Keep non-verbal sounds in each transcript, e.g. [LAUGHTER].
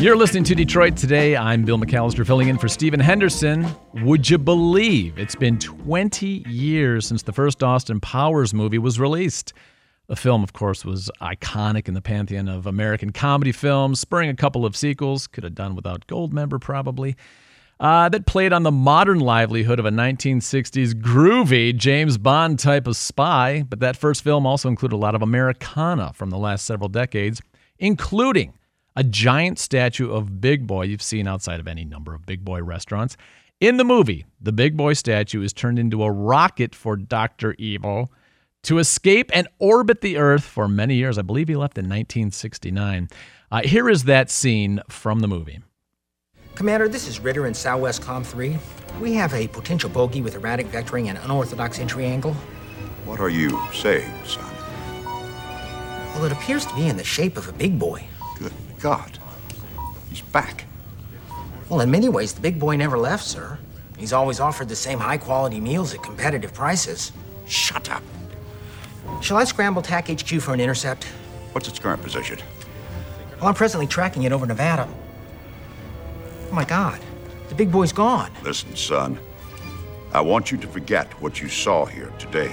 You're listening to Detroit Today. I'm Bill McAllister filling in for Stephen Henderson. Would you believe it's been 20 years since the first Austin Powers movie was released? The film, of course, was iconic in the pantheon of American comedy films, spurring a couple of sequels, could have done without Goldmember probably, uh, that played on the modern livelihood of a 1960s groovy James Bond type of spy. But that first film also included a lot of Americana from the last several decades, including a giant statue of Big Boy you've seen outside of any number of Big Boy restaurants. In the movie, the Big Boy statue is turned into a rocket for Dr. Evil to escape and orbit the Earth for many years. I believe he left in 1969. Uh, here is that scene from the movie. Commander, this is Ritter in Southwest Com 3. We have a potential bogey with erratic vectoring and unorthodox entry angle. What are you saying, son? Well, it appears to be in the shape of a big boy. Good God. He's back. Well, in many ways, the big boy never left, sir. He's always offered the same high quality meals at competitive prices. Shut up. Shall I scramble TAC HQ for an intercept? What's its current position? Well, I'm presently tracking it over Nevada. Oh my God, the big boy's gone. Listen, son. I want you to forget what you saw here today.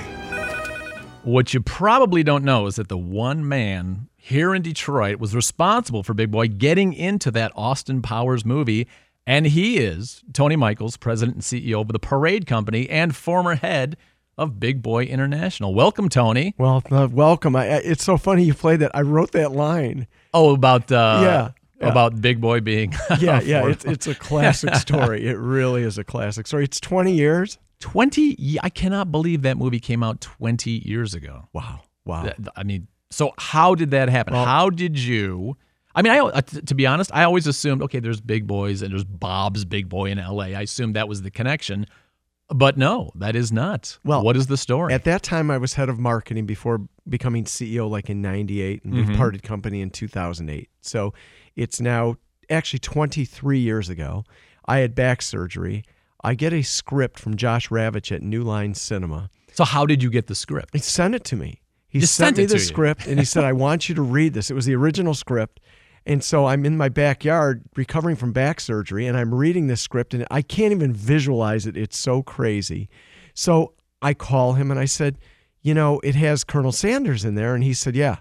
What you probably don't know is that the one man here in Detroit was responsible for Big Boy getting into that Austin Powers movie. And he is Tony Michaels, president and CEO of the Parade Company and former head of Big Boy International. Welcome, Tony. Well, uh, welcome. I, it's so funny you played that. I wrote that line. Oh, about uh, Yeah, yeah. about Big Boy being [LAUGHS] Yeah, yeah. It's it's a classic [LAUGHS] story. It really is a classic story. It's 20 years. 20 I cannot believe that movie came out 20 years ago. Wow. Wow. I mean, so how did that happen? how did you? I mean, I uh, to be honest, I always assumed okay, there's Big Boys and there's Bob's Big Boy in L.A. I assumed that was the connection, but no, that is not. Well, what is the story? At that time, I was head of marketing before becoming CEO, like in '98, and Mm-hmm. we parted company in 2008. So it's now actually 23 years ago. I had back surgery. I get a script from Josh Ravitch at New Line Cinema. so how did you get the script? He sent it to me. He Just sent sent me the script and he said, I want you to read this. It was the original script. And so I'm in my backyard recovering from back surgery and I'm reading this script and I can't even visualize it. It's so crazy. So I call him and I said, You know, it has Colonel Sanders in there. And he said, Yeah,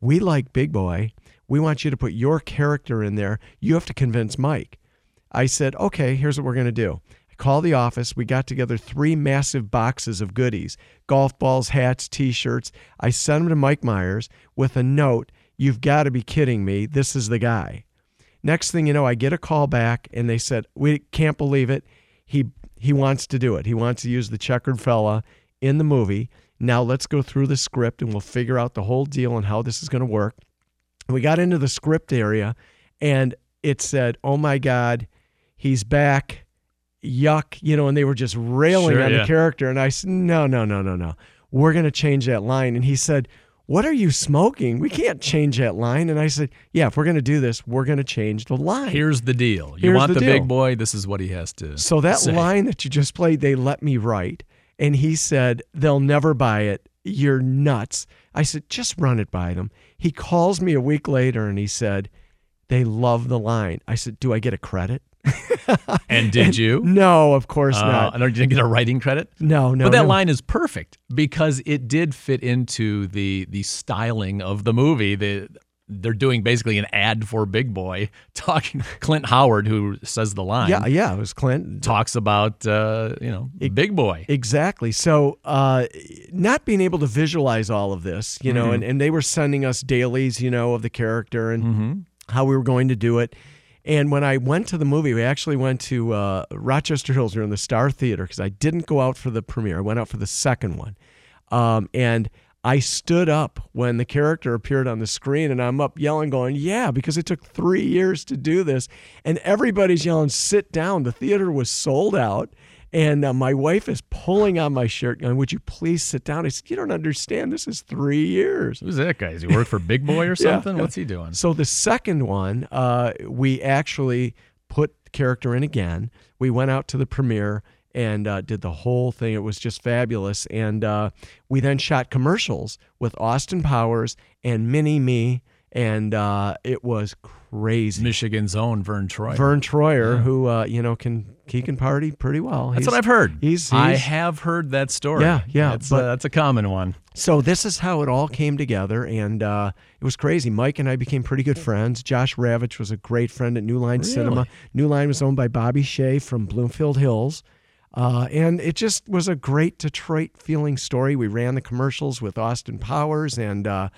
we like Big Boy. We want you to put your character in there. You have to convince Mike. I said, okay, here's what we're going to do. I called the office. We got together three massive boxes of goodies golf balls, hats, t shirts. I sent them to Mike Myers with a note You've got to be kidding me. This is the guy. Next thing you know, I get a call back and they said, We can't believe it. He, he wants to do it. He wants to use the checkered fella in the movie. Now let's go through the script and we'll figure out the whole deal and how this is going to work. We got into the script area and it said, "Oh my God, he's back." Yuck, you know, and they were just railing Sure, on yeah. the character, and I said, "No, no, no, no, no. We're gonna change that line." And he said, "What are you smoking? We can't change that line." And I said, "Yeah, if we're gonna do this, we're gonna change the line." Here's the deal. You Here's want the the. Big Boy? This is what he has to. So that say. line that you just played, they let me write. And he said, they'll never buy it. You're nuts. I said, just run it by them. He calls me a week later and he said, they love the line. I said, do I get a credit? [LAUGHS] And did you? No, of course Uh, not. I don't. You didn't get a writing credit. No, no. but that no. line is perfect because it did fit into the the styling of the movie. The they're doing basically an ad for Big Boy, [LAUGHS] talking Clint Howard, who says the line. Yeah, yeah, it was Clint. talks about uh, you know Big Boy. Exactly. So, uh, not being able to visualize all of this, you know, and, and they were sending us dailies, you know, of the character and how we were going to do it. And when I went to the movie, we actually went to uh, Rochester Hills. We were in the Star Theater because I didn't go out for the premiere. I went out for the second one. Um, and I stood up when the character appeared on the screen and I'm up yelling, going, Yeah, because it took three years to do this. And everybody's yelling, Sit down. The theater was sold out. And uh, my wife is pulling on my shirt, going, Would you please sit down? I said, You don't understand. This is three years. Who's that guy? Does he work for Big Boy or [LAUGHS] something? yeah. What's he doing? So the second one, uh, we actually put the character in again. We went out to the premiere and uh, did the whole thing. It was just fabulous. And uh, we then shot commercials with Austin Powers and Mini Me and uh, it was crazy. Michigan's own Verne Troyer. Verne Troyer, who uh, you know can he can party pretty well. That's He's- what I've heard. He's, I have heard that story. Yeah, yeah, That's, but- uh, that's a common one. So this is how it all came together, and uh, it was crazy. Mike and I became pretty good friends. Josh Ravitch was a great friend at New Line Cinema. Really? New Line was owned by Bobby Shaye from Bloomfield Hills. Uh, and it just was a great Detroit feeling story. We ran the commercials with Austin Powers, and uh,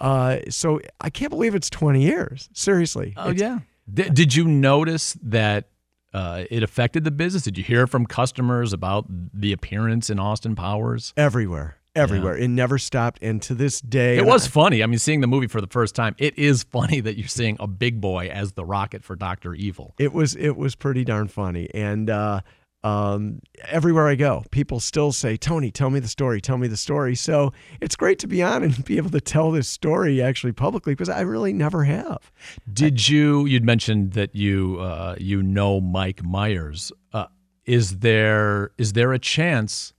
uh, so I can't believe it's 20 years. Seriously. Oh It's yeah. Did, did you notice that uh, it affected the business? Did you hear from customers about the appearance in Austin Powers? Everywhere. Everywhere. It never stopped. And to this day, It was I- funny. I mean, seeing the movie for the first time, it is [LAUGHS] funny that you're seeing a big boy as the Rocket for Doctor Evil. it was it was pretty darn funny and uh, um, everywhere I go, people still say, "Tony, tell me the story. Tell me the story." So it's great to be on and [LAUGHS] be able to tell this story actually publicly because I really never have. Did you? You'd mentioned that you uh, you know Mike Myers. Uh, is there is there a chance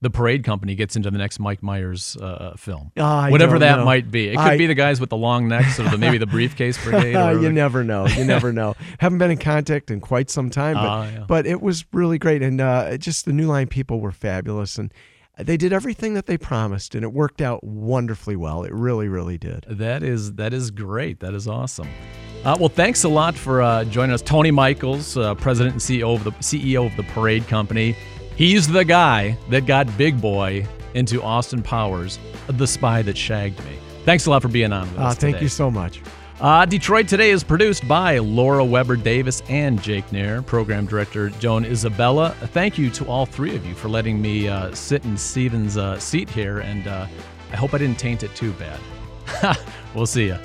the Parade Company gets into the next Mike Myers uh, film? I Whatever that know. might be. It could I- be the guys with the long necks or the, maybe the briefcase [LAUGHS] brigade. Or you never know. You never know. [LAUGHS] Haven't been in contact in quite some time, but Ah, yeah. but it was really great, and uh, just the New Line people were fabulous, and they did everything that they promised, and it worked out wonderfully well. It really, really did. That is that is great. That is awesome. Uh, well, thanks a lot for uh, joining us, Tony Michaels, uh, President and CEO of the CEO of the Parade Company. He's the guy that got Big Boy into Austin Powers, the spy that shagged me. Thanks a lot for being on with Uh, us thank today. you so much. Uh, Detroit Today is produced by Laura Weber Davis and Jake Neher, program director Joan Isabella. Thank you to all three of you for letting me uh, sit in Stephen's uh, seat here, and uh, I hope I didn't taint it too bad. [LAUGHS] we'll see you.